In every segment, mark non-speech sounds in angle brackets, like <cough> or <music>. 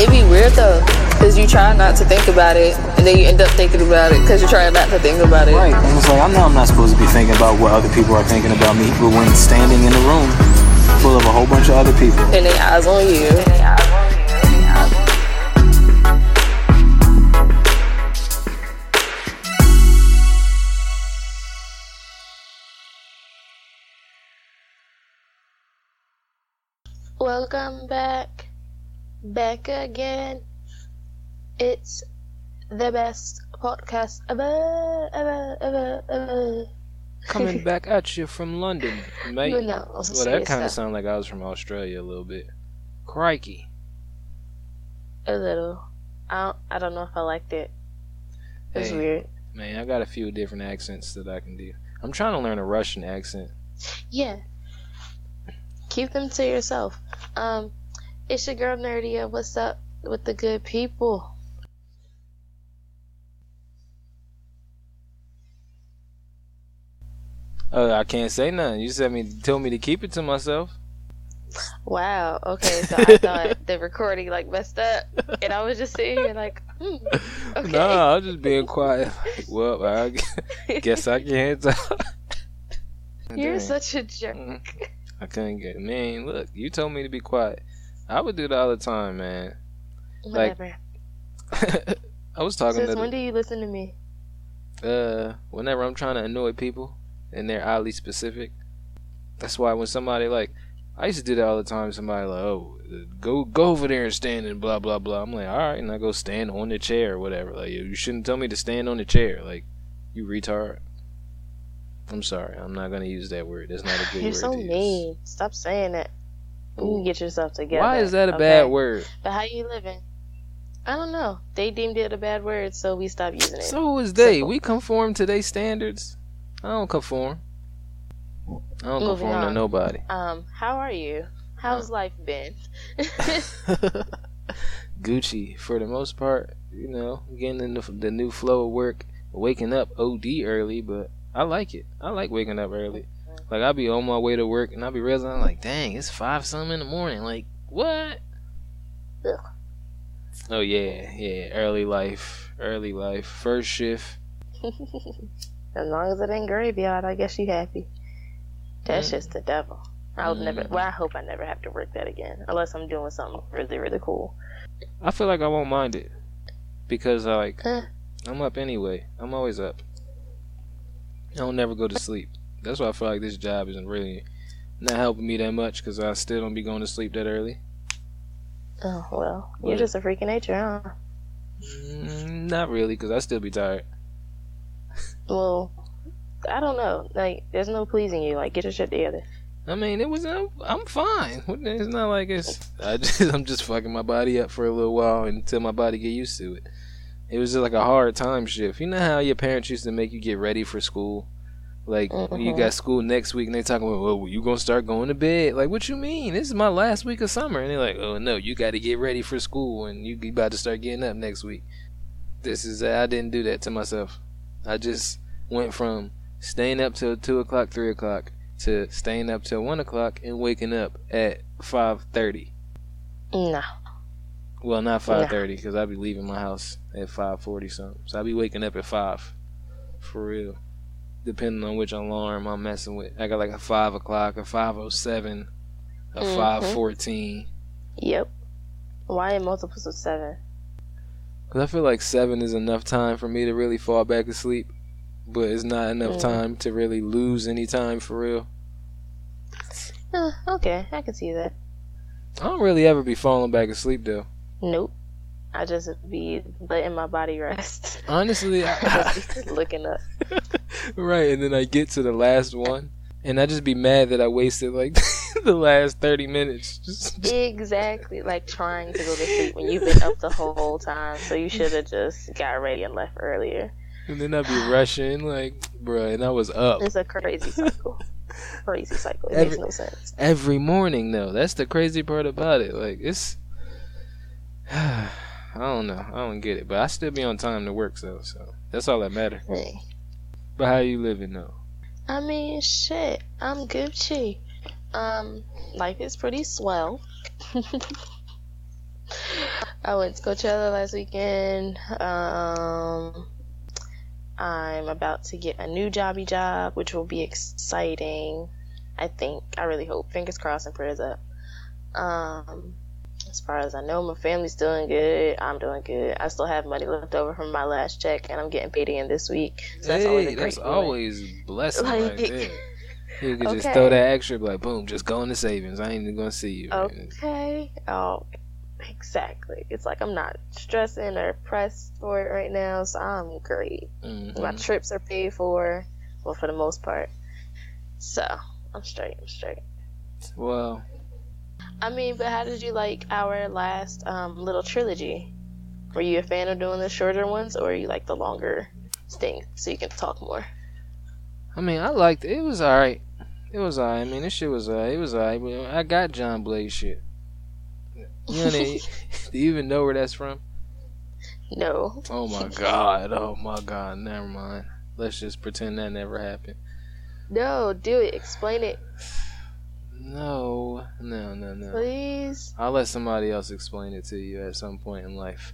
It'd be weird though, because you try not to think about it, and then you end up thinking about it because you're trying not to think about it. Right. And it's like, I know I'm not supposed to be thinking about what other people are thinking about me, but when standing in a room full of a whole bunch of other people, And they eyes on you. Welcome back. Back again. It's the best podcast ever, ever, ever, ever. Coming <laughs> back at you from London, mate. No, also well, that kind of sounded like I was from Australia a little bit. Crikey. A little. I don't, I don't know if I liked it. It's Hey. weird. Man, I got a few different accents that I can do. I'm trying to learn a Russian accent. Yeah. Keep them to yourself. Um, it's your girl Nerdia. What's up with the good people? Oh, I can't say nothing. You said me told me to keep it to myself. Wow. Okay, so I <laughs> thought the recording like messed up, and I was just sitting here like, hmm. <laughs> Okay. No, I was just being quiet. Like, <laughs> well, I guess I can't talk. You're Dang. such a jerk. I couldn't get. Man, look, you told me to be quiet. I would do that all the time, man. Like- Whatever. <laughs> I was talking Since to when the, do you listen to me? uh whenever I'm trying to annoy people and they're oddly specific. That's why when somebody like I used to do that all the time. Somebody like, oh, go go over there and stand and blah blah blah. I'm like, all right, and I go stand on the chair or whatever. Like, you shouldn't tell me to stand on the chair. Like, you retard. I'm sorry, I'm not gonna use that word. That's not a good word. You're word so to use. mean. Stop saying that. You get yourself together. Why is that a okay? bad word? But how you living? I don't know. They deemed it a bad word, so we stopped using it. So is they. Simple. We conform to their standards. I don't conform. I don't Moving conform to nobody. um, how are you? How's life been? <laughs> Gucci for the most part. You know, getting in the, the new flow of work, waking up OD early, but I like it. I like waking up early. Like I'll be on my way to work and I'll be realizing like, dang, it's five something in the morning. Like what? Ugh. Oh yeah, yeah. Early life, early life, first shift. <laughs> as long as it ain't graveyard, I guess you happy. That's Mm. just the devil. I'll never. Mm. Well, I hope I never have to work that again, unless I'm doing something really, really cool. I feel like I won't mind it because I like Eh. I'm up anyway. I'm always up. I don't never go to sleep. That's why I feel like this job isn't really not helping me that much because I still don't be going to sleep that early. Oh well, you're What? just a freak of nature, huh? Mm, not really because I still be tired. Well, I don't know. Like, there's no pleasing you. Like, get your shit together. I mean, it was I'm, I'm fine. It's not like it's I just <laughs> I'm just fucking my body up for a little while until my body get used to it. It was just like a hard time shift. You know how your parents used to make you get ready for school. Like when you got mm-hmm. school next week and they talking about, well, you gonna start going to bed. Like, what you mean? This is my last week of summer, and they're like, oh no, you got to get ready for school, and you about to start getting up next week. This is I didn't do that to myself. I just went from staying up till two o'clock, three o'clock to staying up till one o'clock and waking up at five thirty. No. Well, not five thirty because I'll be leaving my house at five forty something. So I'll be waking up at five, for real. Depending on which alarm I'm messing with, I got like a five o'clock, a five o seven, a Mhm. five fourteen. Yep. Why in multiples of seven? Cause I feel like seven is enough time for me to really fall back asleep, but it's not enough Mm. time to really lose any time for real. Uh, okay, I can see that. I don't really ever be falling back asleep though. Nope. I just be letting my body rest. Honestly, <laughs> I, Just looking up. <laughs> right, and then I get to the last one, and I just be mad that I wasted like <laughs> the last thirty minutes. Just, Exactly, like trying to go to sleep when you've been up the whole time. So you should have just got ready and left earlier. and then I'd be rushing, like, bruh, and I was up It's a crazy cycle. crazy cycle. It Every- makes no sense. every morning though. That's the crazy part about it. Like it's, <sighs> I don't know, I don't get it, but I still be on time to work, so so that's all that matter. Hey. But how you living though? I mean, shit. I'm Gucci. Um, life is pretty swell. <laughs> I went to Coachella last weekend. Um, I'm about to get a new jobby job, which will be exciting. I think. I really hope. Fingers crossed and prayers up. Um, as far as I know, my family's doing good. I'm doing good. I still have money left over from my last check, and I'm getting paid again this week. So that's always hey, a that's feeling. always blessing right there. <laughs> You could just throw that extra, like, boom, just go into savings. I ain't even gonna see you. Okay. Oh, exactly. It's like I'm not stressing or pressed for it right now, so I'm great. Mhm. My trips are paid for, well, for the most part. So I'm straight. I'm straight. Well, I mean, but how did you like our last um, little trilogy? Were you a fan of doing the shorter ones, or you like the longer thing so you can talk more? I mean, I liked it. It was alright. It was alright. I mean, this shit was alright. It was alright. I got John Blaze shit. You know, <laughs> do you even know where that's from? No. Oh my god. Oh my god. Never mind. Let's just pretend that never happened. No, do it. Explain it, No, no, no, no. please. I'll let somebody else explain it to you at some point in life.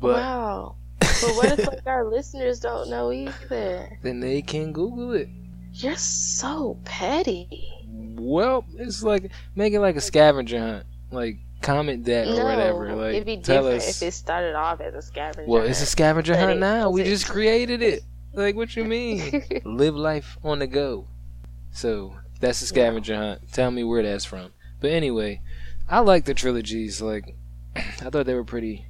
But wow. But what if like our listeners don't know either? <laughs> then they can Google it. You're so petty. Well, it's like make it like a scavenger hunt. Like comment that or whatever. Like it'd be tell different us. if it started off as a scavenger. well, it's a scavenger hunt now. We just created it. Like what you mean? <laughs> Live life on the go. So that's a scavenger hunt. Tell me where that's from. But anyway, I like the trilogies. Like <clears throat> I thought they were pretty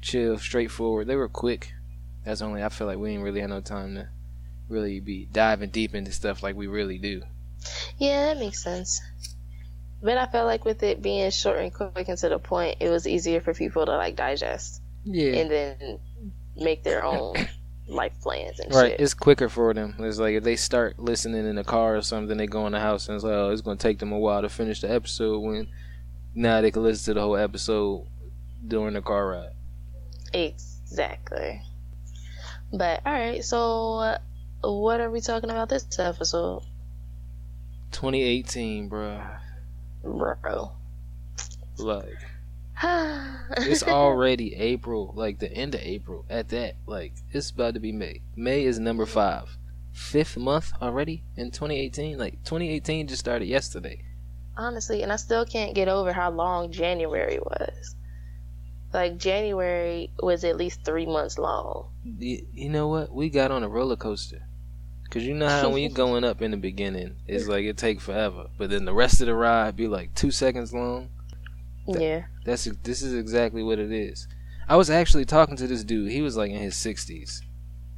chill, straightforward. They were quick. That's only I feel like we ain't really had no time to really be diving deep into stuff like we really do. yeah, that makes sense. But I felt like with it being short and quick and to the point, it was easier for people to like digest Yeah. and then make their own <coughs> life plans and shit. Right, shit. it's quicker for them. It's like if they start listening in the car or something, they go in the house and it's like, oh, it's gonna take them a while to finish the episode. When now they can listen to the whole episode during the car ride. Exactly. But all right, so what are we talking about this episode, 2018, bro. bro? Like it's <laughs> already April, like the end of April. At that, like it's about to be May. May is number five, fifth month already in 2018. Like 2018 just started yesterday. honestly, and I still can't get over how long January was. Like January was at least three months long. You, you know what? We got on a roller coaster. Cause you know how when you're <laughs> going up in the beginning, it's like it take forever, but then the rest of the ride be like two seconds long. That- yeah. That's this is exactly what it is. I was actually talking to this dude. He was like in his sixties,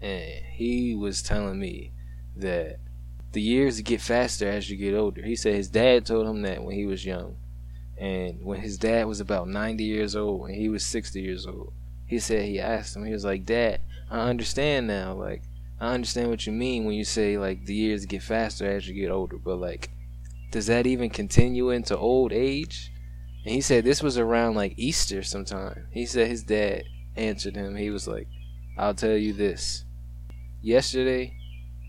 and he was telling me that the years get faster as you get older. He said his dad told him that when he was young, and when his dad was about ninety years old and he was sixty years old, he said he asked him. He was like, "Dad, I understand now. Like, I understand what you mean when you say like the years get faster as you get older, but like, does that even continue into old age?" And he said this was around like Easter sometime. He said his dad answered him. He was like, I'll tell you this. Yesterday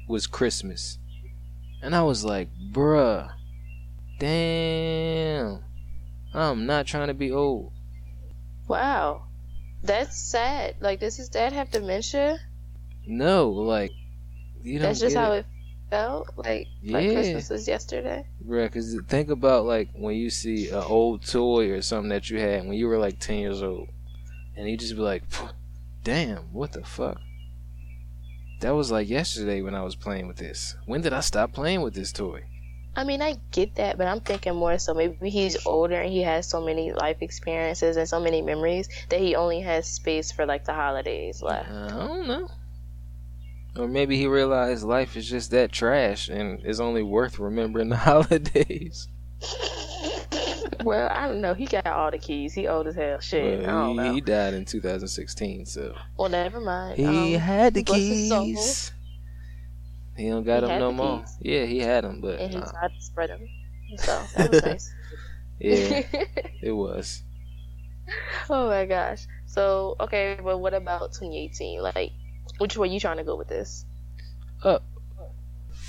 was Christmas. And I was like, bruh, damn. I'm not trying to be old. Wow. That's sad. Like, does his dad have dementia? No, like, you don't That's just how it. it felt. Like, like Christmas was yesterday. Right, cause think about like when you see an old toy or something that you had when you were like 10 years old. And you just be like, damn, what the fuck? That was like yesterday when I was playing with this. When did I stop playing with this toy? I mean, I get that, but I'm thinking more so maybe he's older and he has so many life experiences and so many memories that he only has space for like the holidays left. Uh, I don't know. Or maybe he realized life is just that trash and is only worth remembering <laughs> the holidays. well, I don't know. He got all the keys. He old as hell. Shit, I don't he, know. he died in 2016, so Well, never mind. he Um, had the bless his soul. keys. He don't got He them no the more. keys. Yeah, he had them, but and he nah. tried to spread them. So <laughs> that was nice. yeah, <laughs> it was. oh my gosh. So okay, but what about 2018? Like, which way you trying to go with this? Up.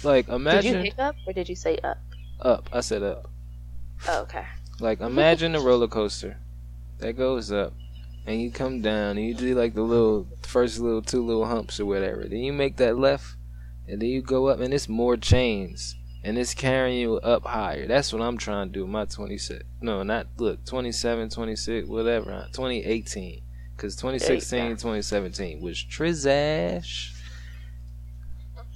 Like imagine. Did you imagine hiccup or did you say up? up. I said up. Oh, okay. Like imagine a roller coaster that goes up and you come down and you do like the little first little two little humps or whatever. Then you make that left and then you go up and it's more chains and it's carrying you up higher. That's what I'm trying to do. My 26, no, not look 27, 26, whatever. 2018, because 2016, 2017 was Trizash.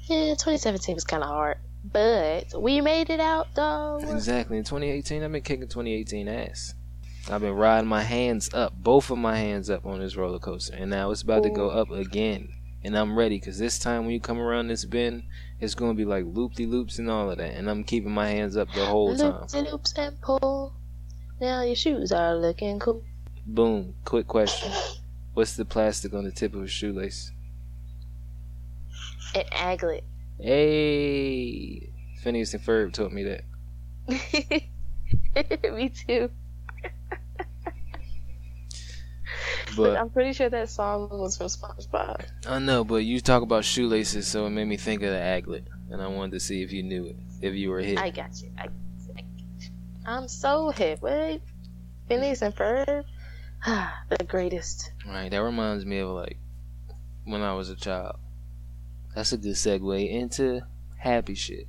Yeah, 2017 was kind of hard, but we made it out though. Exactly. In 2018, I've been kicking 2018 ass. I've been riding my hands up, both of my hands up on this roller coaster, and now it's about to go up again. And I'm ready because this time when you come around this bend, it's gonna be like loop de loops and all of that. And I'm keeping my hands up the whole time. Loops and loops and pull. Now your shoes are looking cool. Boom. Quick question: What's the plastic on the tip of a shoelace? An aglet. Hey, Phineas and Ferb told me that. <laughs> Me too. <laughs> But I'm pretty sure that song was from SpongeBob. I know, but you talk about shoelaces, so it made me think of the aglet, and I wanted to see if you knew it, if you were hit. I got you. I, I got you. I'm so hip. Wait, Phineas and Ferb, <sighs> the greatest. Right, that reminds me of like when I was a child. That's a good segue into happy shit.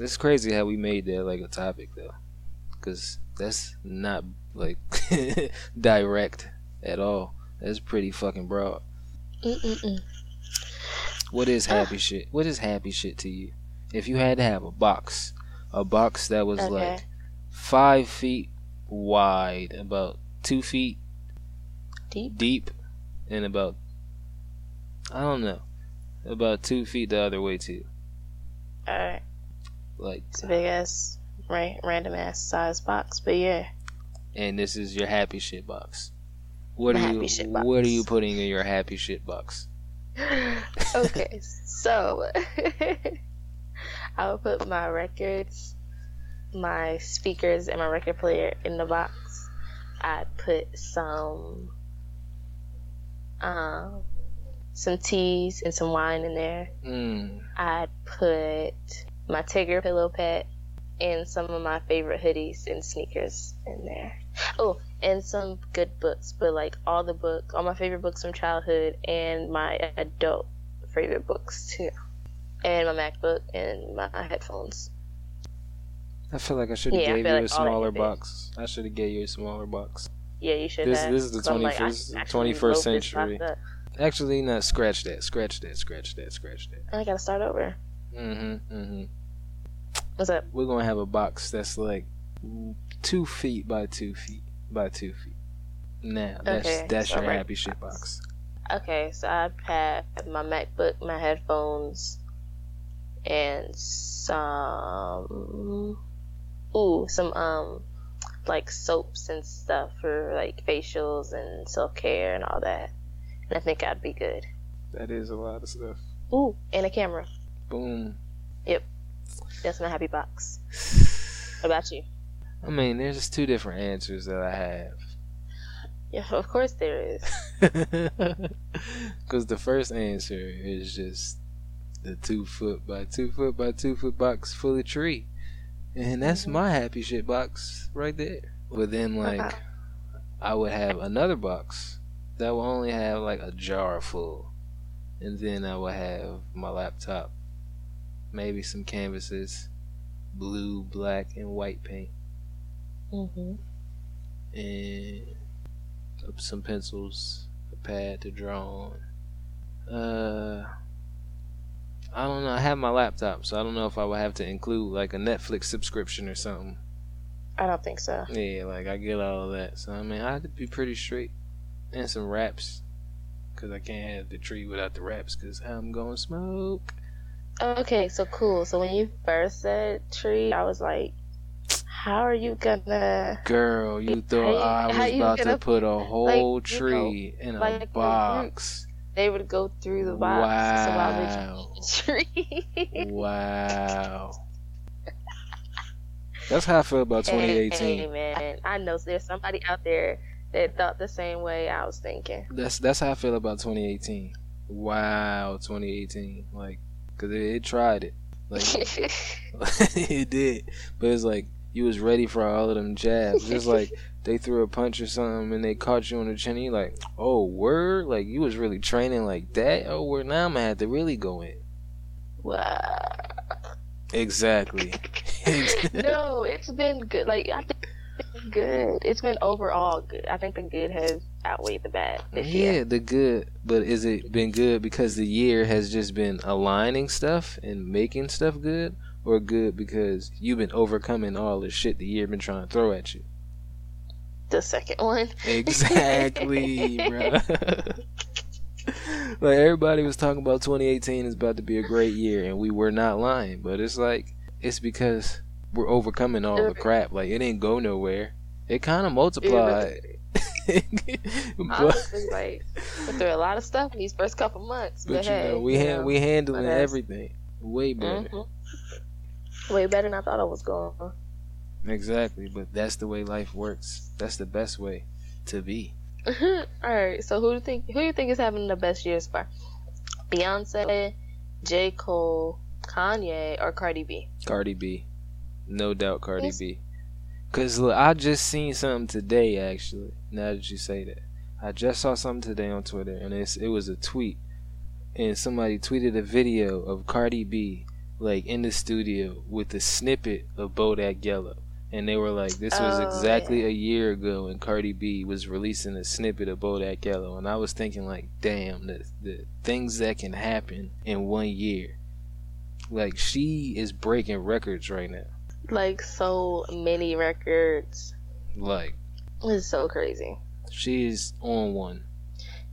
It's crazy how we made that like a topic though, because that's not like <laughs> direct at all. That's pretty fucking broad. Mm-mm-mm. What is ah. happy shit? What is happy shit to you? If you had to have a box, a box that was Okay. like five feet wide, about two feet Deep. deep, and about I don't know, about two feet the other way too. All right. Like, It's a big ass, right, random ass size box, but yeah. and this is your happy shit box. What My are you? shit box. What are you putting in your happy shit box? <laughs> okay, so <laughs> I will put my records, my speakers, and my record player in the box. I'd put some, um, some teas and some wine in there. Mm, I'd put my Tigger pillow pet and some of my favorite hoodies and sneakers in there. Oh, and some good books, but like all the books, all my favorite books from childhood and my adult favorite books too. And my MacBook and my headphones. I feel like I should have Yeah, gave you like a smaller box. I should have gave you a smaller box. Yeah, you should This- have. this is the I'm like, I 21st can actually 21st load this century. Actually, not scratch that. Scratch that. Scratch that. Scratch that. I gotta start over. Mm-hmm. Mm-hmm. What's up? We're gonna have a box that's like two feet by two feet by two feet. Now that's Okay, that's so your right. happy shit box. Okay, so I'd have my MacBook, my headphones, and some ooh, some um like soaps and stuff for like facials and self care and all that. And I think I'd be good. That is a lot of stuff. Ooh, and a camera. Boom. Yep. That's my happy box. What about you? I mean, there's just two different answers that I have. Yeah, of course there is. <laughs> Because the first answer is just the two foot by two foot by two foot box full of tree. And that's Mhm. my happy shit box right there. But then, like, Uh-huh. I would have another box that will only have like a jar full. And then I would have my laptop, maybe some canvases, blue, black, and white paint, hmm and some pencils, a pad to draw on. Uh, I don't know. I have my laptop, so I don't know if I would have to include like a Netflix subscription or something. I don't think so. Yeah, like I get all of that. So I mean, I had to be pretty straight, and some wraps, cause I can't have the tree without the wraps, cause I'm gonna smoke. Okay, so cool. So when you first said tree, I was like, how are you gonna Girl, you thought I was about to put a whole you tree in a like box. They would go through the box. So would Wow. a tree? <laughs> Wow. That's how I feel about 2018. hey, man, I know there's somebody out there that thought the same way I was thinking. That's that's how I feel about 2018. Wow, 2018. Like, cause it, it tried it. Like, <laughs> <laughs> it did. But it's like you was ready for all of them jabs. Just like they threw a punch or something and they caught you on the chin. You like, oh word, like you was really training like that. Oh word, now I'm gonna have to really go in. Wow. Exactly. <laughs> <laughs> no, it's been good. Like I think it's good. It's been overall good. I think the good has outweighed the bad this yeah, year. the good, but is it been good because the year has just been aligning stuff and making stuff good, or good because you've been overcoming all the shit the year been trying to throw at you? The second one. Exactly, bro. <laughs> like everybody was talking about 2018 is about to be a great year, and we were not lying. But it's like it's because we're overcoming all the crap. Like it didn't go nowhere. It kind of multiplied. <laughs> but, Honestly, like went through a lot of stuff in these first couple months. But, but you hey, know, we you hand know, we handling everything way better. mhm. way better than I thought I was going. Exactly, but that's the way life works. That's the best way to be. <laughs> All right. So who do you think who do you think is having the best year so far? Beyonce, J. Cole, Kanye, or Cardi B? Cardi B, no doubt Cardi Yes. B. Cause look, I just seen something today. Actually, now that you say that, I just saw something today on Twitter, and it's it was a tweet, and somebody tweeted a video of Cardi B like in the studio with a snippet of Bodak Yellow, and they were like, "This was Oh, exactly yeah. a year ago," when Cardi B was releasing a snippet of Bodak Yellow, and I was thinking like, "Damn, the the things that can happen in one year." Like she is breaking records right now. Like so many records. Like It's so crazy. she's on one.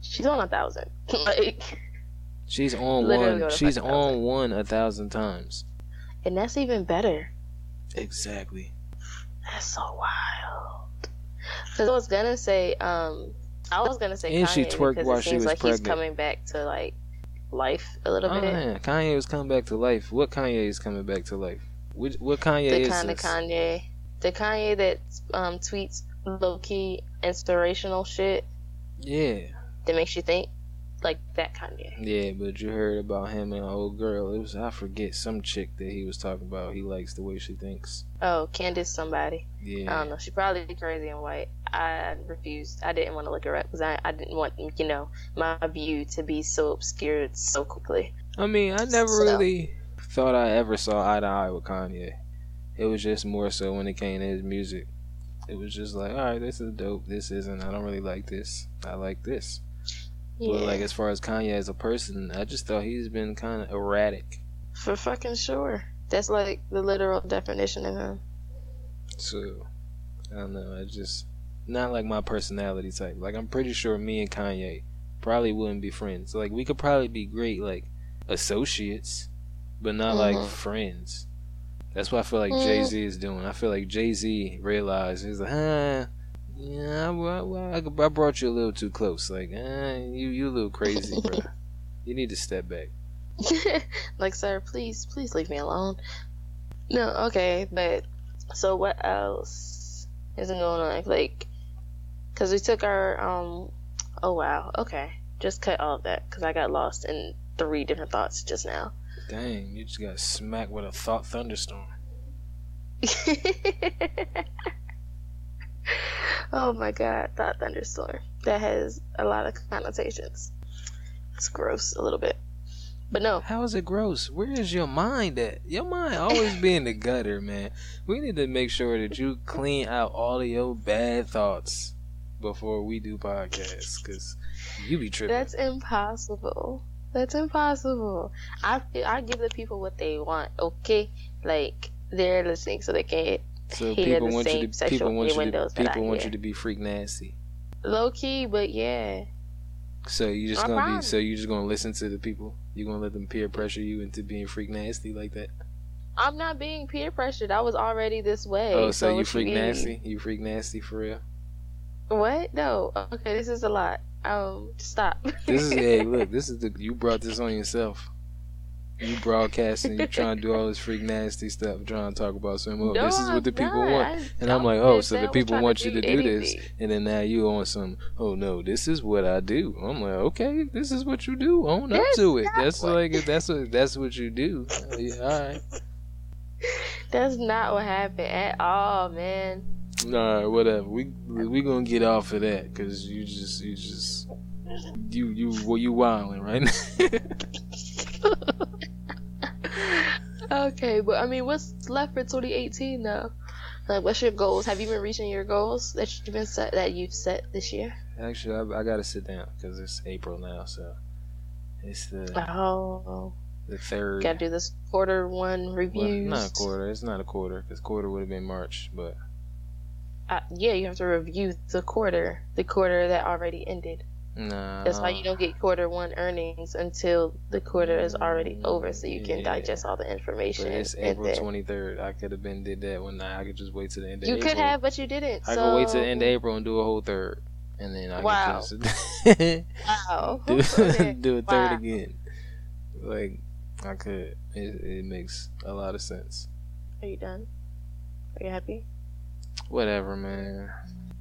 She's on a thousand. <laughs> like, She's on one. She's on thousand. one a thousand times. and that's even better. Exactly. That's so wild. Because I was gonna say, um, I was gonna say, And Kanye she twerked while it she was like he's coming back to like life a little Oh bit. man, Kanye was coming back to life. What Kanye is coming back to life? Which, what Kanye the is kind of? Kanye, the Kanye that um, tweets low key inspirational shit Yeah, that makes you think, like that Kanye. yeah. But you heard about him and an old girl. It was I forget some chick that he was talking about. He likes the way she thinks. Oh, Candace somebody. Yeah. I don't know. She probably crazy and white. I refused. I didn't want to look her up because I, I didn't want you know my view to be so obscured so quickly. I mean, I never So- really thought I ever saw eye to eye with Kanye. It was just more so when it came to his music. It was just like, all right, this is dope. This isn't. I don't really like this. I like this. Yeah, But like as far as Kanye as a person, I just thought he's been kind of erratic. for fucking sure. That's like the literal definition of him. So I don't know. I just not like my personality type. Like I'm pretty sure me and Kanye probably wouldn't be friends. Like we could probably be great like associates, but not like Mhm. friends. That's what I feel like Mm. Jay Z is doing. I feel like Jay Z realized he's like, huh, yeah, I, I, I brought you a little too close. Like, uh, you you a little crazy, bro. <laughs> You need to step back. <laughs> like, sir, please, please leave me alone. No, okay, but so what else isn't going on? Like, because we took our um. Oh wow. Okay, just cut all of that because I got lost in three different thoughts just now. Dang, you just got smacked with a thought thunderstorm. <laughs> <laughs> oh my god, thought thunderstorm. That has a lot of connotations. It's gross a little bit, but no. How is it gross? Where is your mind at? Your mind always be in the gutter, man. We need to make sure that you clean out all of your bad thoughts before we do podcasts, cause you be tripping. That's impossible. That's impossible. I I give the people what they want. Okay, like they're listening, so they can so hear people the want you same to sexual people want you to innuendos that I people want hear. you to be freak nasty. low key. But yeah, So you just No gonna problem. be so you just gonna listen to the people. You gonna let them peer pressure you into being freak nasty like that? I'm not being peer pressured. I was already this way. oh, so, you what freak mean? nasty? You freak nasty for real? What? No. Okay, this is a lot. Um, stop. This is <laughs> hey, look, this is the you brought this on yourself. You broadcasting, you trying to do all this freak nasty stuff, trying to talk about some. Oh, No, this is what the people not. want, and I'm like, oh, so the people want you to do this, and then now you on some. Oh no, this is what I do. I'm like, okay, this is what you do. Own up That's to it. That's what- like that's what that's what you do. Oh, yeah, all right. <laughs> That's not what happened at all, man. Nah, whatever. We we gonna get off of that because you just you just you you well you wilding right <laughs> Okay, but I mean, what's left for 2018 though? Like, what's your goals? Have you been reaching your goals that you've been set that you've set this year? Actually, I, I gotta sit down because it's April now, so it's the Oh, the third. gotta do this quarter one well, reviews. not a quarter. It's not a quarter because quarter would have been March, but Uh, yeah, you have to review the quarter, the quarter that already ended. Nah. That's why you don't get quarter one earnings until the quarter is already over, so you can Yeah. digest all the But information. it's April twenty third. I could have been did that one. I could just wait to the end of You April. could have, but you didn't. I so... could wait to the end of April and do a whole third, and then I Wow. could just Wow. <laughs> do, <laughs> Okay. <laughs> do a third Wow. again. Like I could. It, it makes a lot of sense. Are you done? Are you happy? Whatever, man.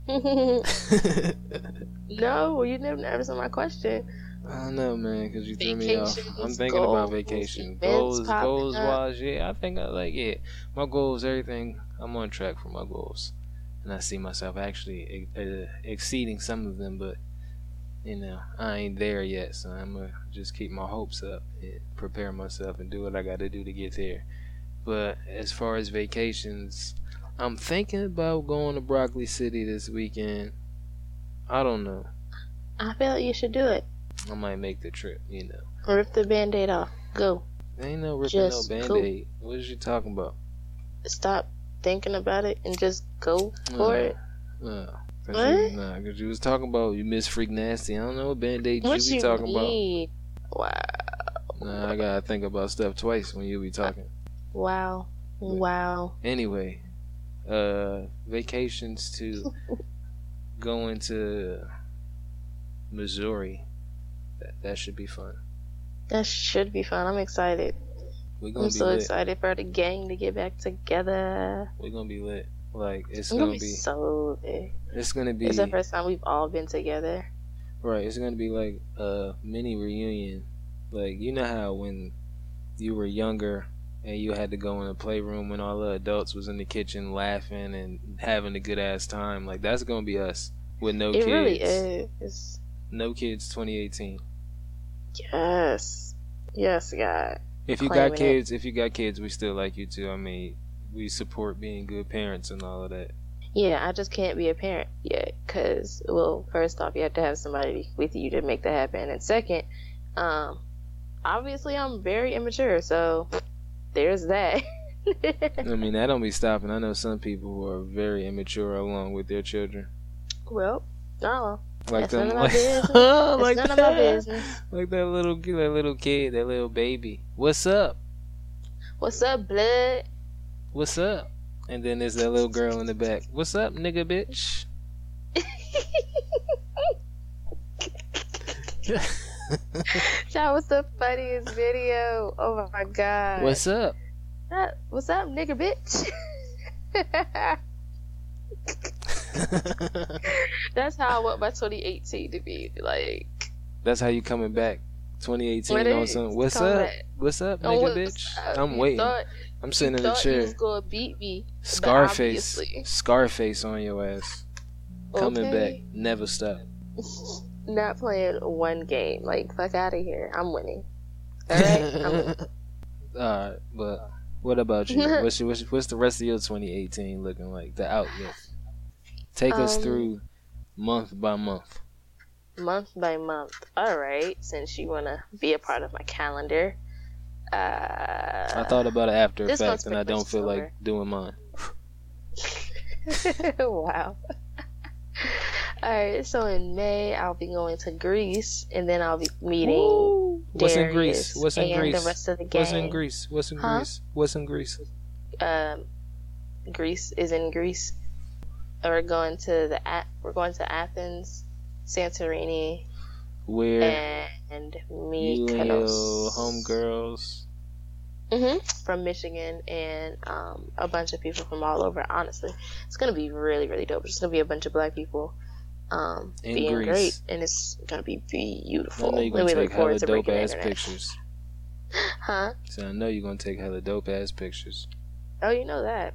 <laughs> no, you never answered my question. I don't know, man, because you threw me off. I'm thinking about vacation. Goals, goals wise, yeah, I think I like it. My goals, everything. I'm on track for my goals, and I see myself actually uh, exceeding some of them. But you know, I ain't there yet, so I'm gonna just keep my hopes up and prepare myself and do what I got to do to get there. But as far as vacations, I'm thinking about going to Broccoli City this weekend. I don't know. I feel like you should do it. I might make the trip, you know. Rip the band-aid off. Go. Ain't no ripping no Just band go. aid. What is you talking about? Stop thinking about it and just go for Uh, it. Nah. Cause What? You, nah, cause you was talking about you miss freak nasty. I don't know what band aid you be you talking need? Wow. Nah, I gotta think about stuff twice when you be talking. Wow. Wow. Anyway, uh, vacations to <laughs> going to Missouri. That that should be fun. That should be fun. I'm excited. We're gonna I'm be so lit. excited for the gang to get back together. We're gonna be lit. Like it's gonna gonna be be. so big. It's gonna be. It's the first time we've all been together. Right, it's gonna be like a mini reunion. Like you know how when you were younger and you had to go in the playroom when all the adults was in the kitchen laughing and having a good ass time. Like that's gonna be us with no it kids. really is. No kids 2018. Yes. Yes, God. If you Claiming got it. kids, if you got kids, we still like you too. I mean, we support being good parents and all of that. Yeah, I just can't be a parent yet because, well, first off, you have to have somebody with you to make that happen, and second, um, obviously I'm very immature, so there's that. I mean, that don't be stopping. I know some people who are very immature along with their children. well, no, Like That's them, none of my like, business. <laughs> like none of that. my business. Like that little that little kid, that little baby. What's up? What's up, blood? What's up? And then there's that little girl in the back. What's up, nigga bitch? <laughs> <laughs> <laughs> that was the funniest video. Oh my god. What's up? that? What's up, nigga, bitch? <laughs> That's how I want my 2018 to be. Like, That's how you coming back. 2018 What on. What's up? back? What's up, oh, nigga what's bitch? up? I'm You waiting. thought- I'm sitting you in the You chair. was gonna beat me. Scarface. Scarface on your ass. Coming Okay. back. Never stop. <laughs> Not playing one game. Like, fuck out of here. I'm winning. Alright? I'm- <laughs> Alright, but what about you? <laughs> What's, your, what's, what's the rest of your 2018 looking like? The outlook. Take us Um, through month by month. month by month. Alright, since you wanna be a part of my calendar. Uh, I thought about it after this effect, and I don't much feel like doing mine. <laughs> wow. Alright, so in May I'll be going to Greece and then I'll be meeting Woo! What's in Greece? What's in Greece? the rest of the gang. What's in Greece? What's in Huh? Greece? What's in Greece? Um, Greece is in Greece. We're going to the we're going to Athens, Santorini, Where and you and your Mykonos. homegirls? hmm from Michigan and um, a bunch of people from all over. Honestly, it's gonna be really, really dope. It's gonna be a bunch of black people um, In being Greece. great, and it's gonna be I beautiful. know you're gonna take hella dope ass pictures. <laughs> Huh? So I know you're gonna take hella dope ass pictures. Oh, you know that.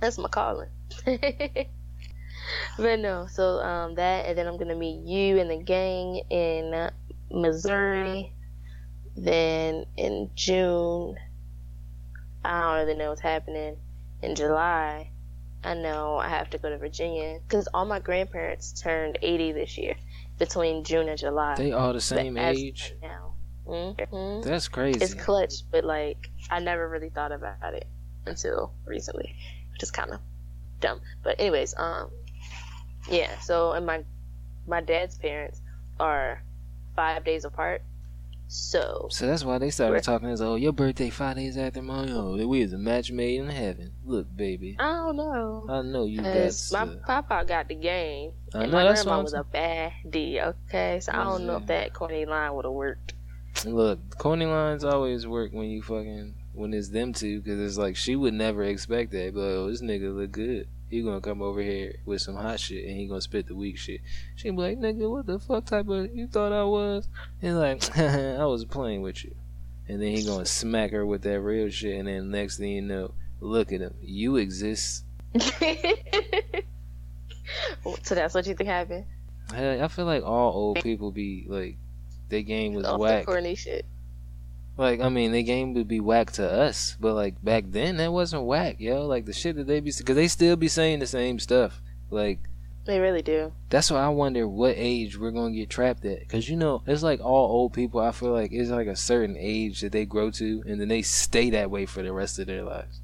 That's my calling. <laughs> but no, so um, that, and then I'm gonna meet you and the gang in Missouri. Then in June, I don't really know what's happening. In July, I know I have to go to Virginia because all my grandparents turned 80 this year between June and July. They all the same But age. of Now. hmm That's crazy. It's clutch, but like I never really thought about it until recently, which is kind of dumb. But anyways, um, yeah. So and my my dad's parents are five days apart, so So that's why they started Right. talking as, oh, your birthday five days after mine. Oh, we was a match made in heaven. Look, baby. I don't know. I know you got 'Cause my to. papa got the game, I and know my grandma was a baddie. Okay, so I don't know if that corny line would have worked. Look, corny lines always work when you fucking when it's them two, because it's like she would never expect that. But oh, this nigga look good. He gonna come over here with some hot shit, and he gonna spit the weak shit. She be like, nigga, what the fuck type of you thought I was? And like, <laughs> I was playing with you. And then he gonna smack her with that real shit, and then next thing you know, look at him, you exist. <laughs> so that's what you think happened? I feel like all old people be like, their game was Off the whack. corny shit. Like, I mean, the game would be whack to us, but like back then, that wasn't whack, yo. Like the shit that they be, because they still be saying the same stuff. Like They really do. that's why I wonder what age we're gonna get trapped at. Because you know, it's like all old people. I feel like it's like a certain age that they grow to, and then they stay that way for the rest of their lives.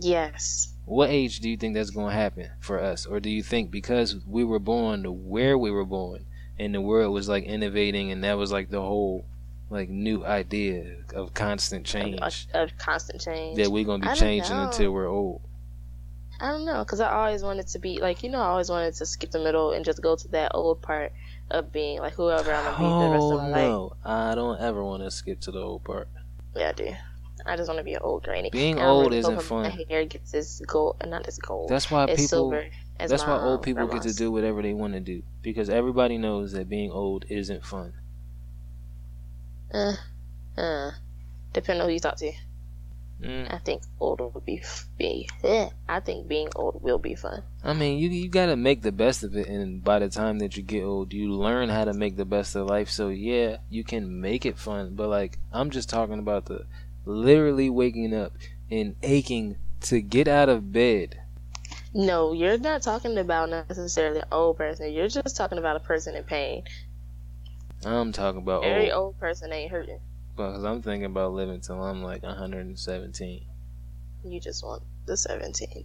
Yes. What age do you think that's gonna happen for us, or do you think because we were born to where we were born, and the world was like innovating, and that was like the whole like new idea of constant change? Of, a constant change. that we're gonna be changing know. until we're old. I don't know, cause I always wanted to be like you know I always wanted to skip the middle and just go to that old part of being like whoever I'm gonna be the rest Oh of my oh, life. no, I don't ever want to skip to the old part. Yeah, I do. I just want to be an old granny. Being old really isn't fun. My hair gets this gold, not as gold. That's why as people. That's why old people get to do whatever they want to do because everybody knows that being old isn't fun. Uh, uh, depending on who you talk to. Mm. I think old would be be. Yeah, I think being old will be fun. I mean, you you gotta make the best of it, and by the time that you get old, you learn how to make the best of life. So yeah, you can make it fun. But like, I'm just talking about the literally waking up and aching to get out of bed. No, you're not talking about necessarily an old person. You're just talking about a person in pain. I'm talking about Every old. old person ain't hurting. Because I'm thinking about living till I'm like 117. You just want the 17.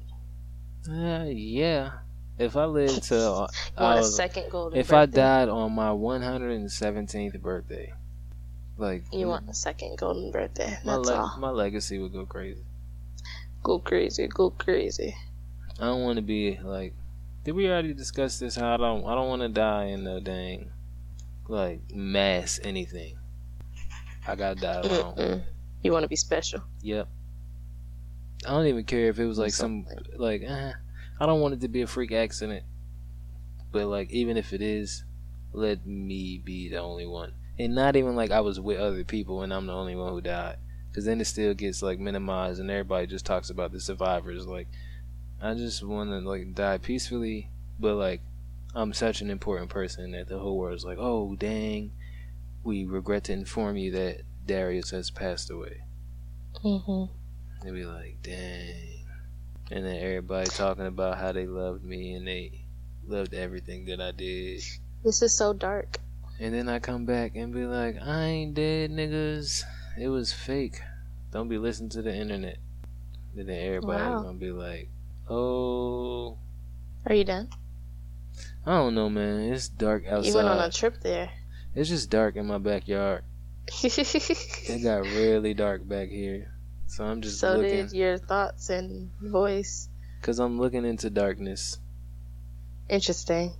Uh, yeah. If I lived <laughs> till I was, second golden if I died on my 117th birthday, like You want a second golden birthday. my That's le- all. my legacy would go crazy. Go crazy, go crazy. I don't want to be like. Did we already discuss this? How I don't I don't want to die in no dang like mass anything. I gotta die alone. Mm-mm. You want to be special. Yep. I don't even care if it was like some like eh, I don't want it to be a freak accident. But like even if it is, let me be the only one. And not even like I was with other people and I'm the only one who died. Cuz then it still gets like minimized and everybody just talks about the survivors like I just want to like die peacefully, but like I'm such an important person that the whole world's like, "Oh, dang. We regret to inform you that Darius has passed away." Mm-hmm. They'd be like, dang. And then everybody talking about how they loved me and they loved everything that I did. This is so dark. And then I come back and be like, I ain't dead, niggas. It was fake. Don't be listening to the internet. And then everybody Wow. gonna be like, oh, Are you done? I don't know, man. It's dark outside. You went on a trip there. It's just dark in my backyard. <laughs> It got really dark back here. So I'm just so looking. did your thoughts and voice. Because I'm looking into darkness. Interesting.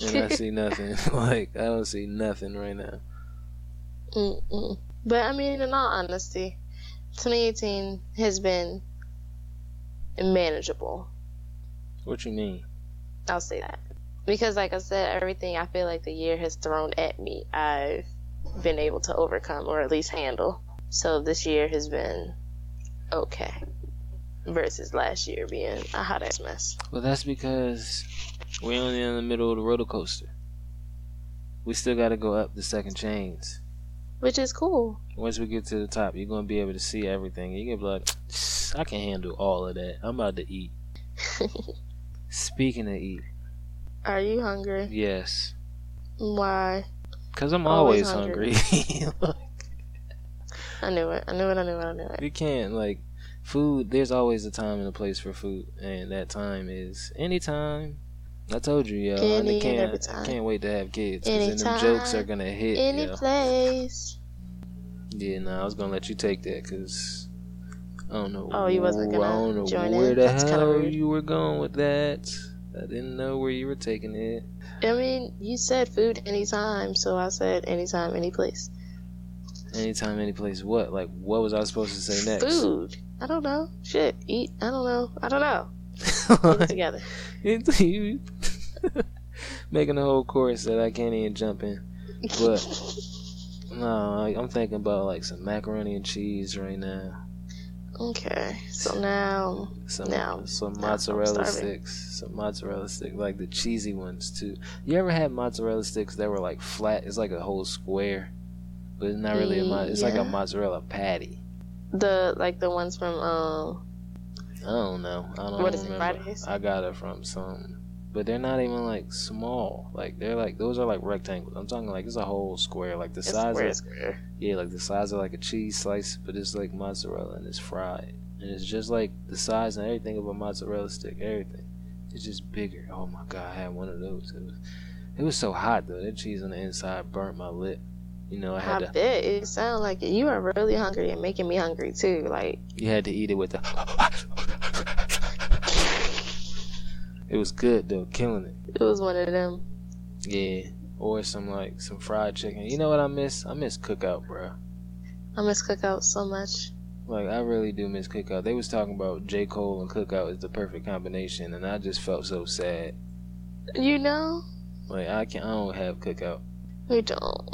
and I see <laughs> nothing. <laughs> like I don't see nothing right now. Mm-mm. But I mean, in all honesty, 2018 has been manageable. What you mean? I'll say that. Because, like I said, everything I feel like the year has thrown at me, I've been able to overcome or at least handle. So this year has been okay. versus last year being a hot ass mess. Well, that's because we're only in the middle of the roller coaster. We still got to go up the second chains. Which is cool. Once we get to the top, you're gonna be able to see everything. You can be like, I can handle all of that. I'm about to eat. <laughs> Speaking of eat, Are you hungry? yes, Why? cause I'm always, Always hungry. <laughs> I knew it. I knew it. I knew it. I knew it. you can't like food. There's always a time and a place for food, and that time is anytime. I told you, yo, Any I can't, can't wait to have kids because then them jokes are gonna hit. Any yo. place. Yeah, no, I was gonna let you take that because I don't know. Oh, you wasn't gonna don't know join where in? the That's hell you were going with that. I didn't know where you were taking it. I mean, you said food anytime, so I said anytime, any place. Anytime, any place. What? Like, what was I supposed to say next? Food. I don't know. Shit. Eat. I don't know. I don't know. <laughs> It together. <laughs> Making a whole chorus that I can't even jump in. But <laughs> no, I- I'm thinking about like some macaroni and cheese right now. Okay. So now, Some Now- some mozzarella sticks, some mozzarella stick, like the cheesy ones too. You ever had mozzarella sticks that were like flat? It's like a whole square, but it's not really a mo- It's like a mozzarella patty. the like the ones from um. I don't know. I don't know. What is it, remember. Fridays? I got it from some, but they're not even like small. Like they're like those are like rectangles. I'm talking like it's a whole square, like the It's size of square. Yeah, like the size of like a cheese slice, but it's like mozzarella and it's fried, and it's just like the size and everything of a mozzarella stick. Everything, it's just bigger. Oh my god, I had one of those. It was, it was so hot though. That cheese on the inside burnt my lip. You know, I I had to, bet it sounds like it. you are really hungry and making me hungry too. Like you had to eat it with the. <laughs> It was good though, killing it. it was one of them. Yeah, or some like some fried chicken. You know what I miss? I miss cookout, bro. I miss cookout so much. Like I really do miss cookout. They was talking about J Cole and cookout is the perfect combination, and I just felt so sad. You know, Like I can I don't have cookout. we don't.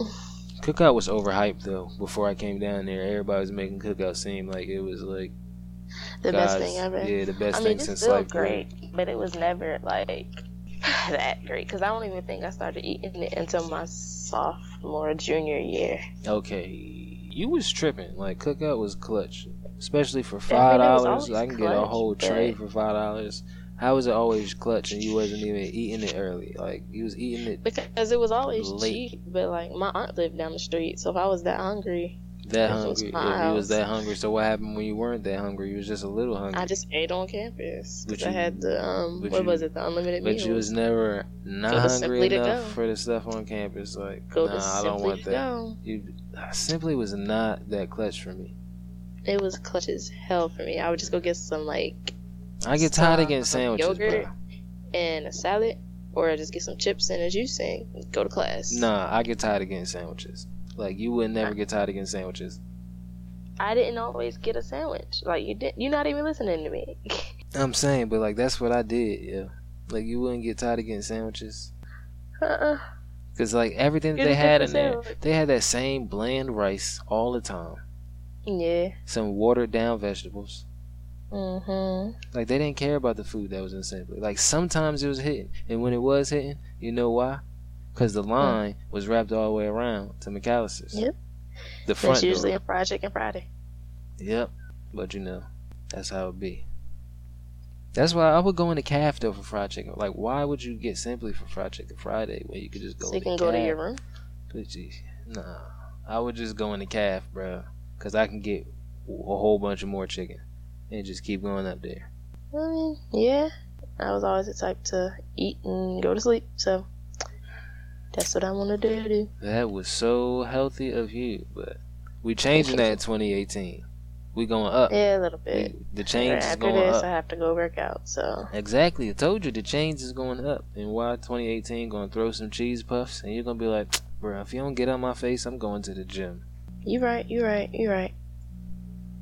Cookout was overhyped though. Before I came down there, everybody was making cookout seem like it was like The best thing ever. Yeah, the best I mean, thing since still sliced bread. great, but it was never like <sighs> that great. Because I don't even think I started eating it until my sophomore, junior year. Okay, you was tripping. Like cookout was clutch, especially for five mean, it was dollars. I can get a whole tray but- for five dollars. How was it always clutch and you wasn't even eating it early? Like you was eating it Because it was always Late. cheap, but like my aunt lived down the street, so if I was that hungry, that hungry. If you was that hungry, so what happened when you weren't that hungry? You was just a little hungry. I just ate on campus. Because I had the um, what you- was it, the unlimited but meals. you was never not Go hungry enough for the stuff on campus. Like Go nah, to I don't want that. Go. You simply was not that clutch for me. It was clutch as hell for me. I would just go get some like I get tired of getting sandwiches, yogurt. bro. and a salad, or I just get some chips and a juice and go to class. Nah, I get tired of getting sandwiches. Like you would never get tired of getting sandwiches. I didn't always get a sandwich. Like you didn't. You're not even listening to me. <laughs> I'm saying, but like that's what I did. Yeah, like you wouldn't get tired of getting sandwiches uh-uh. because like everything that they had in there, they had that same bland rice all the time. Yeah. Some watered down vegetables. Mhm. Like they didn't care about the food that was in Simply. Like sometimes it was hitting, and when it was hitting, you know why? Because the hmm. line was wrapped all the way around to McAlister's. Yep. The front That's usually door. a fried chicken Friday. Yep. But you know, that's how it be. That's why I would go into calf though for fried chicken. Like, why would you get simply for fried chicken Friday when you could just go? So you can go to your room. But geez, nah, I would just go into calf, bro, because I can get a whole bunch of more chicken and just keep going up there. I mean, yeah. I was always the type to eat and go to sleep, so that's what I want to do. That was so healthy of you, but we changing that in 2018. We going up. Yeah, a little bit. We- the change is After going this, up. I have to go work out. So Exactly. I told you the change is going up. And why 2018 going to throw some cheese puffs and you're going to be like, <tsk> bro, if you don't get on my face, I'm going to the gym. you right, you right, you right.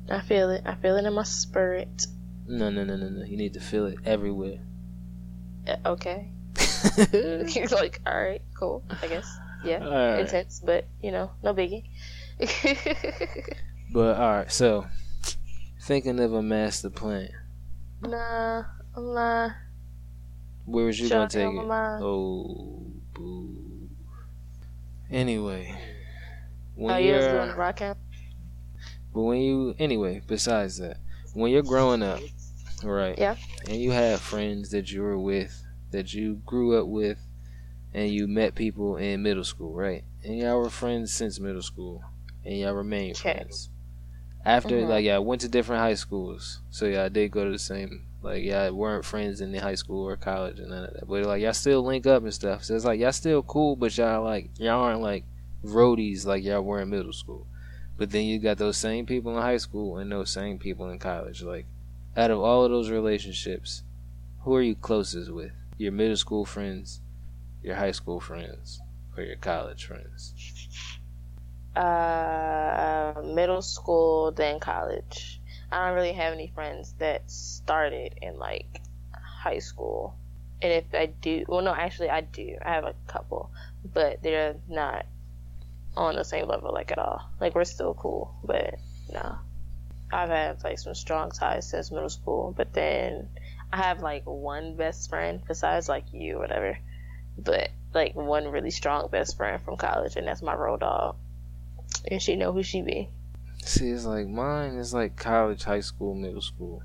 I feel it. I feel it in my spirit. No, no, no, no, no. You need to feel it everywhere. Uh, okay. <laughs> like, all right, cool. I guess. Yeah. Alright. Intense, but you know, no biggie. <laughs> But all right, so thinking of a master plan. Nah, I'm not. Where was you Sure, gonna take it? mind. Oh, boo. Anyway, when oh, you you're, doing rock camp? but when you, anyway, besides that, when you're growing up, right? Yeah. And you have friends that you were with, that you grew up with, and you met people in middle school, right? And y'all were friends since middle school, and y'all remain Okay. friends. After, Mhm. like, y'all went to different high schools, so y'all did go to the same. Like, y'all weren't friends in the high school or college and none of that. But, like, y'all still link up and stuff. So it's like, y'all still cool, but y'all, like, y'all aren't, like, roadies like y'all were in middle school. But then you got those same people in high school and those same people in college. Like, out of all of those relationships, who are you closest with? Your middle school friends, your high school friends, or your college friends? Uh, middle school, then college. I don't really have any friends that started in like high school. And if I do, well, no, actually, I do. I have a couple, but they're not on the same level, like at all. Like we're still cool, but no. I've had like some strong ties since middle school, but then I have like one best friend besides like you, whatever. But like one really strong best friend from college, and that's my road dog. And she know who she be. See, it's like mine is like college, high school, middle school.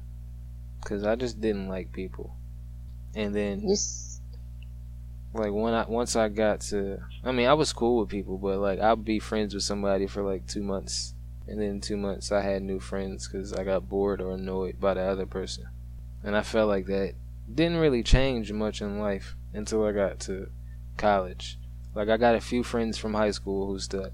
Cause I just didn't like people, and then You s- like when I once I got to, I mean, I was cool with people, but like I'd be friends with somebody for like two months, and then two months I had new friends because I got bored or annoyed by the other person, and I felt like that didn't really change much in life until I got to college. Like I got a few friends from high school who stuck,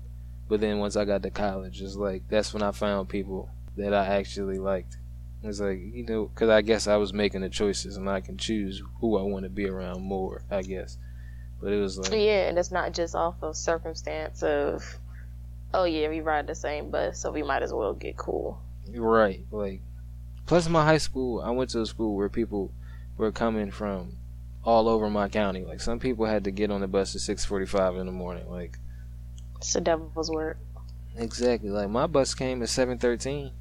but then once I got to college, it's like that's when I found people that I actually liked. It's like you know, because I guess I was making the choices, and I can choose who I want to be around more. I guess, but it was like yeah, and it's not just off of circumstance of, oh yeah, we ride the same bus, so we might as well get cool. right, like plus my high school. I went to a school where people were coming from all over my county. Like some people had to get on the bus at six forty-five in the morning. Like It's the devil's work. exactly, like my bus came at seven thirteen.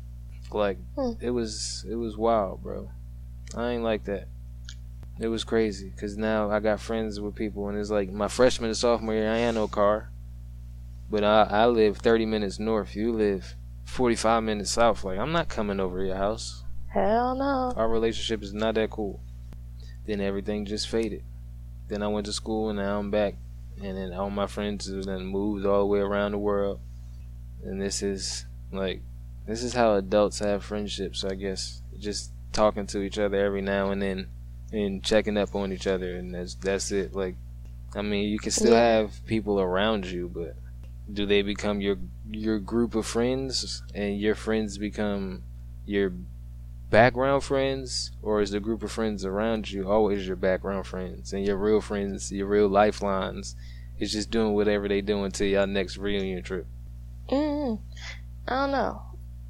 Like Hmm. it was, it was wild, bro. I ain't like that. It was crazy because now I got friends with people, and it's like my freshman and sophomore year, I had no car, but I I live thirty minutes north. You live forty five minutes south. Like I'm not coming over to your house. Hell no. Our relationship is not that cool. Then everything just faded. Then I went to school, and now I'm back, and then all my friends have then moved all the way around the world, and this is like this is how adults have friendships. I guess just talking to each other every now and then and checking up on each other and that's that's it like i mean you can still Yeah. have people around you but do they become your your group of friends and your friends become your background friends or is the group of friends around you always your background friends and your real friends your real lifelines is just doing whatever they do until y'all next reunion trip mm I don't know.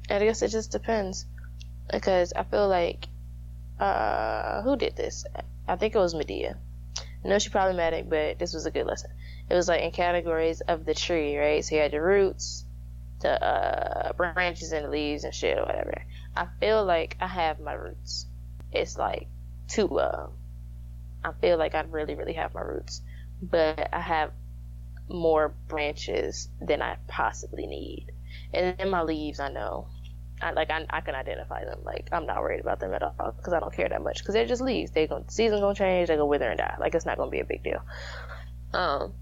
I guess it just depends. Because I feel like, uh, who did this? I think it was Madea. Know she problematic, but this was a good lesson. It was like in categories of the tree, right? So you had the roots, the uh, branches and the leaves and shit or whatever. I feel like I have my roots. It's like two of 'em. I feel like I really, really have my roots, but I have more branches than I possibly need. And then my leaves, I know. I like I, I can identify them. Like I'm not worried about them at all because I don't care that much. Because they're just leaves. They going season gonna change. They gonna wither and die. Like it's not gonna be a big deal. Um,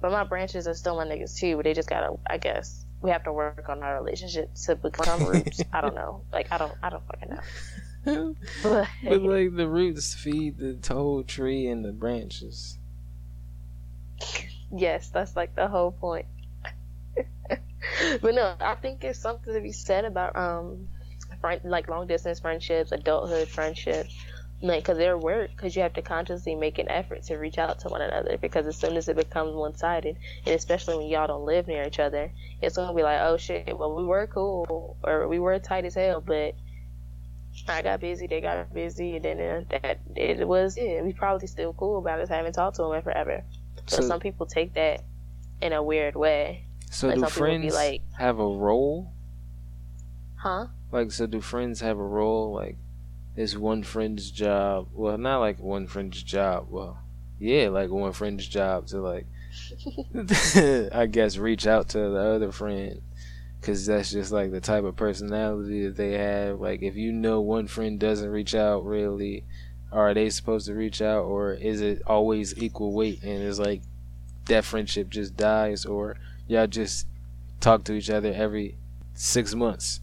but my branches are still my niggas too. But they just gotta. I guess we have to work on our relationship to become <laughs> roots. I don't know. Like I don't. I don't fucking know. But, <laughs> but like the roots feed the whole tree and the branches yes, that's like the whole point. <laughs> but no, I think it's something to be said about um, friend, like long distance friendships, adulthood friendships, like because they're work because you have to consciously make an effort to reach out to one another because as soon as it becomes one sided, and especially when y'all don't live near each other, it's gonna be like, oh shit, well we were cool or we were tight as hell, but. I got busy, they got busy, and then uh, that it was yeah. We probably still cool about us having talked to them in forever. So, so some people take that in a weird way. so like do friends like- have a role Huh? Like, so do friends have a role? Like, it's one friend's job. Well, not like one friend's job. Well, yeah, like one friend's job to like, <laughs> I guess, reach out to the other friend. Cause that's just like the type of personality that they have. Like, if you know one friend doesn't reach out, really, are they supposed to reach out, or is it always equal weight? And it's like that friendship just dies, or y'all just talk to each other every six months.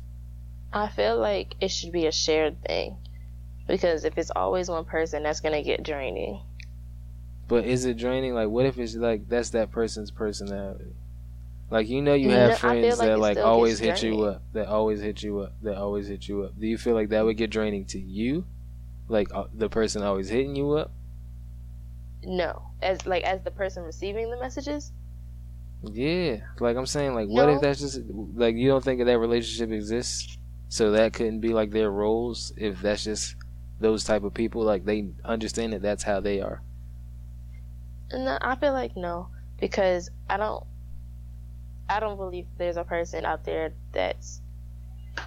I feel like it should be a shared thing because if it's always one person, that's gonna get draining. But is it draining? Like, what if it's like that's that person's personality? Like, you know, you You have know, friends like that like always hit you up, that always hit you up, that always hit you up. Do you feel like that would get draining to you? Like uh, the person always hitting you up? No, as like as the person receiving the messages. Yeah. Like I'm saying, like, what No. if that's just like you don't think that relationship exists? So that couldn't be like their roles if that's just those type of people. Like they understand that that's how they are. No, I feel like no because I don't. I don't believe there's a person out there that's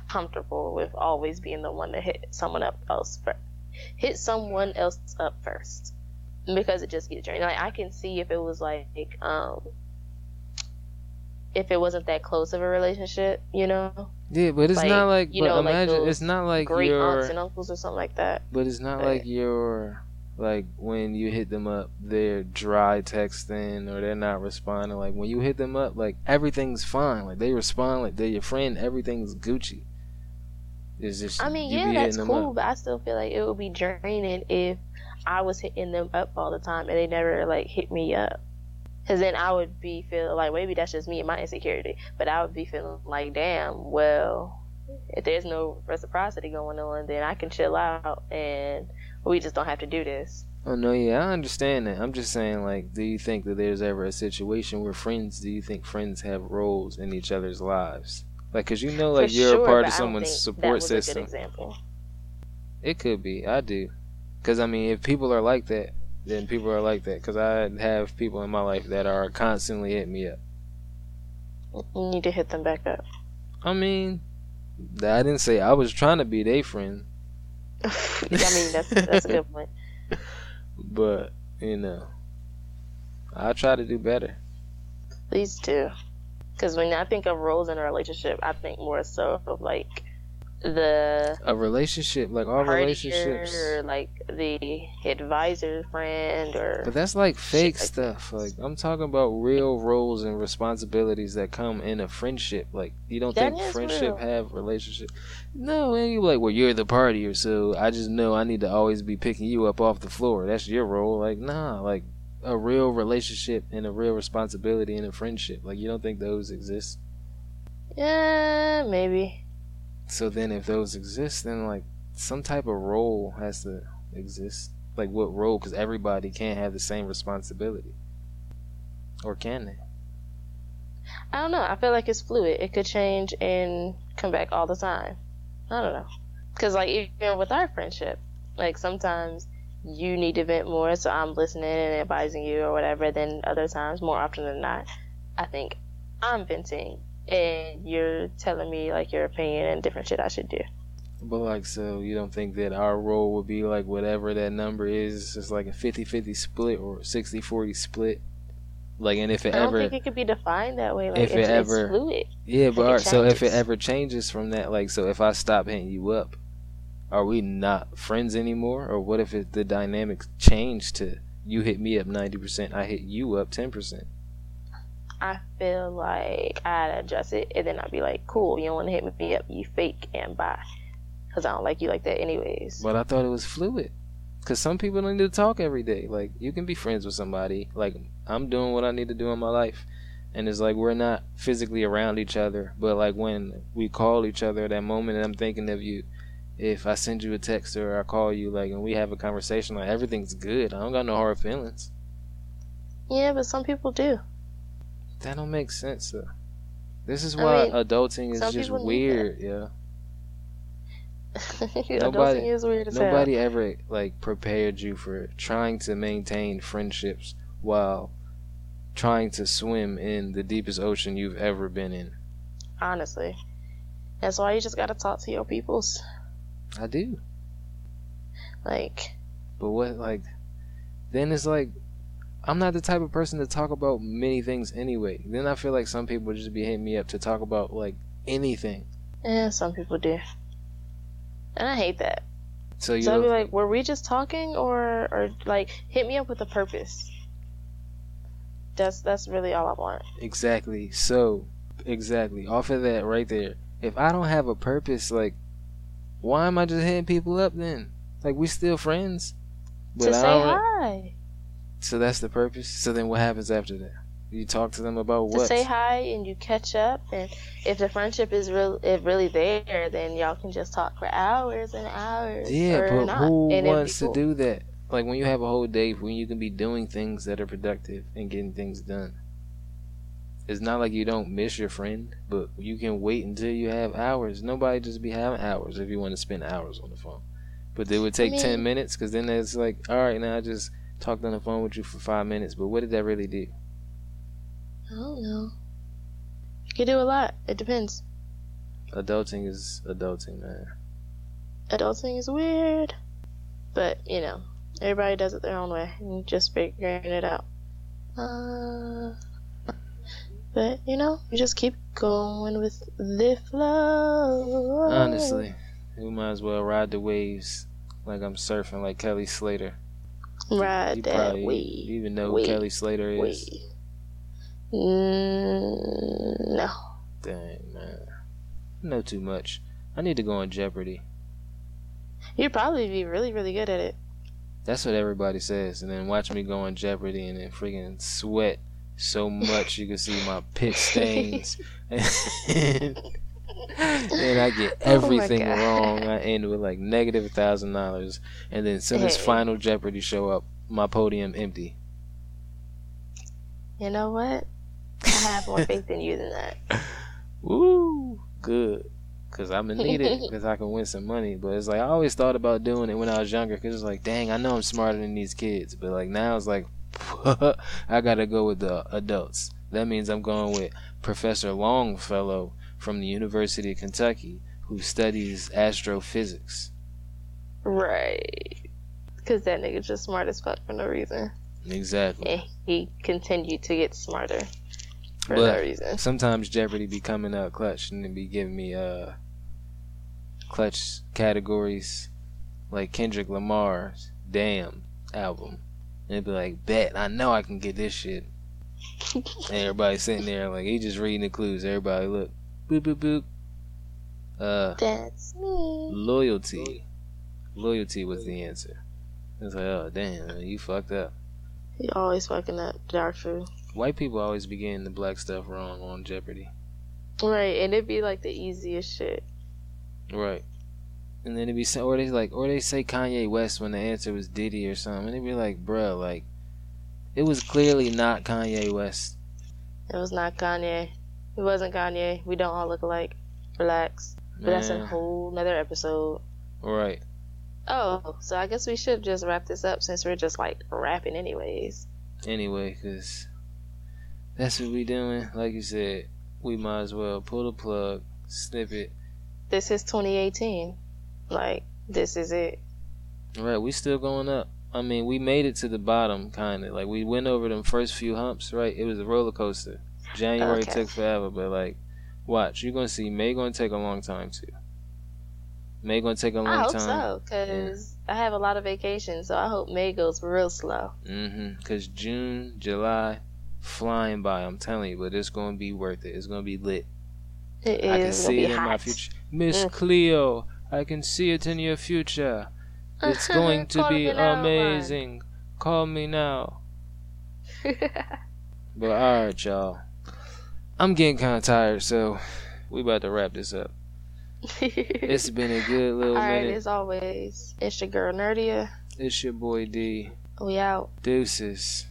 comfortable with always being the one to hit someone up else first. Hit someone else up first because it just gets draining. Like I can see if it was like um if it wasn't that close of a relationship, you know, Yeah, but it's Like, not like. you but know, imagine those it's not like great your. aunts and uncles or something like that. But it's not But- like you're like when you hit them up, they're dry texting or they're not responding. Like when you hit them up, like everything's fine. Like they respond like they're your friend. Everything's Gucci. It's just I mean, yeah, that's cool, up. but I still feel like it would be draining if I was hitting them up all the time and they never like hit me up. Cause then I would be feeling like maybe that's just me and my insecurity, but I would be feeling like, damn, well, if there's no reciprocity going on, then I can chill out and we just don't have to do this. Oh no, yeah, I understand that. I'm just saying, like, do you think that there's ever a situation where friends? Do you think friends have roles in each other's lives? Like, cause you know, like For you're sure, a part of someone's support was a good system. example. It could be. I do. Because, I mean, if people are like that, then people are like that. Because I have people in my life that are constantly hitting me up. You need to hit them back up. I mean, I didn't say I was trying to be their friend. <laughs> I mean, that's that's a good point. <laughs> But, you know, I try to do better. Please do. Because when I think of roles in a relationship, I think more so of like the A relationship, like all relationships. or like the advisor friend or But that's like fake like that. stuff. Like I'm talking about real roles and responsibilities that come in a friendship. Like you don't That think friendship real. have relationship? No, and you like, well, you're the partier, so I just know I need to always be picking you up off the floor. That's your role. Like nah, like a real relationship and a real responsibility in a friendship. Like you don't think those exist? yeah, maybe. So then, if those exist, then like some type of role has to exist. Like what role? Because everybody can't have the same responsibility, or can they? I don't know. I feel like it's fluid. It could change and come back all the time. I don't know. Because like even with our friendship, like sometimes you need to vent more, so I'm listening and advising you or whatever. Then other times, more often than not, I think I'm venting and you're telling me like your opinion and different shit I should do. But like, so you don't think that our role would be like whatever that number is, just like a 50-50 split or 60-40 split? Like, and if it ever. I don't ever, think it could be defined that way. Like if it ever- it's fluid. yeah, but it alright, so if it ever changes from that, like, so if I stop hitting you up, are we not friends anymore? Or what if it, the dynamics change to you hit me up ninety percent, I hit you up ten percent? I feel like I'd adjust it and then I'd be like, cool, you don't want to hit me up, you fake and bye. Because I don't like you like that, anyways. But I thought it was fluid. Cause some people don't need to talk every day. Like you can be friends with somebody. Like I'm doing what I need to do in my life, and it's like we're not physically around each other. But like when we call each other, that moment, and I'm thinking of you. If I send you a text or I call you, like, and we have a conversation, like everything's good. I don't got no hard feelings. Yeah, but some people do. That don't make sense though. This is I why mean, adulting is just people need that. weird. Yeah. <laughs> Nobody- is weird as hell. Nobody ever like prepared you for trying to maintain friendships while trying to swim in the deepest ocean you've ever been in. Honestly. That's why you just gotta talk to your peoples. I do. Like, But what like then it's like I'm not the type of person to talk about many things anyway. Then I feel like some people just be hitting me up to talk about like anything. Yeah, some people do. And I hate that. So you So I'll be like, were we just talking or or like hit me up with a purpose? That's that's really all I want. exactly. So exactly. Off of that right there. If I don't have a purpose, like why am I just hitting people up then? Like we still friends. to say don't hi. So that's the purpose. So then what happens after that? You talk to them about what? To say hi and you catch up and if the friendship is real if really there, then y'all can just talk for hours and hours. Yeah, but not. who And wants to do that? Like when you have a whole day when you can be doing things that are productive and getting things done. It's not like you don't miss your friend, but you can wait until you have hours. Nobody just be having hours if you want to spend hours on the phone. But it would take mean- 10 minutes because then it's like, all right, now I just talked on the phone with you for five minutes, but what did that really do? I don't know. You could do a lot. It depends. Adulting is adulting, man. Adulting is weird. But, you know, everybody does it their own way. And just figuring it out. Uh, but, you know, you just keep going with the flow. Honestly, we might as well ride the waves like I'm surfing like Kelly Slater. Ride you that you even know who wave, Kelly Slater is. Wave. Mm, no. Dang man, I know too much. I need to go on Jeopardy. You'd probably be really, really good at it. That's what everybody says, and then watch me go on Jeopardy and then freaking sweat so much you can see my pit <laughs> stains, <laughs> and, I get <laughs> Oh everything God. wrong. I end with like negative a thousand dollars, and then soon as Hey. final Jeopardy show up, my podium empty. You know what? I have more faith in you than that. <laughs> Woo, good. Cause I'm gonna need it <laughs> because I can win some money. But it's like I always thought about doing it when I was younger. Cause it's like, dang, I know I'm smarter than these kids. But like now it's like, I gotta go with the adults. That means I'm going with Professor Longfellow from the University of Kentucky, who studies astrophysics. Right. Because that nigga's just smart as fuck for no reason. Exactly. And he continued to get smarter for But no reason. sometimes Jeopardy be coming out clutch and it be giving me uh clutch categories like Kendrick Lamar's Damn album. And it'd be like, bet, I know I can get this shit. <laughs> and everybody sitting there like he just reading the clues. Everybody look. Boop boop boop. Uh That's me. loyalty. Loyalty was the answer. It's like, oh damn, you fucked up. He always fucking up dark food. White people always be getting the black stuff wrong on Jeopardy. Right, and it'd be like the easiest shit. Right. And then it'd be or they like, or they say Kanye West when the answer was Diddy or something. And it'd be like, bruh, like, it was clearly not Kanye West. It was not Kanye. It wasn't Kanye. We don't all look alike. Relax. But that's a whole nother episode. Right. Oh, so I guess we should just wrap this up since we're just like rapping anyways. Anyway, cause that's what we doing. Like you said, we might as well pull the plug, snip it. This is 2018. Like, this is it. Right, we still going up. I mean, we made it to the bottom, kind of. Like we went over them first few humps. Right, it was a roller coaster. January Okay. took forever, but like, watch, you're gonna see May gonna take a long time too. May gonna take a long time. I hope time. so, because I have a lot of vacations, so I hope May goes real slow. Mm-hmm. Cause June, July, flying by. I'm telling you, but it's gonna be worth it. It's gonna be lit. It is I can gonna see be it in my hot. future. Miss Mm. Cleo, I can see it in your future. It's <laughs> going to be now, amazing. Call me now. <laughs> But alright, y'all. I'm getting kind of tired, so we about to wrap this up. <laughs> It's been a good little All right, minute. as always, it's your girl Nerdia. It's your boy D. We out. Deuces.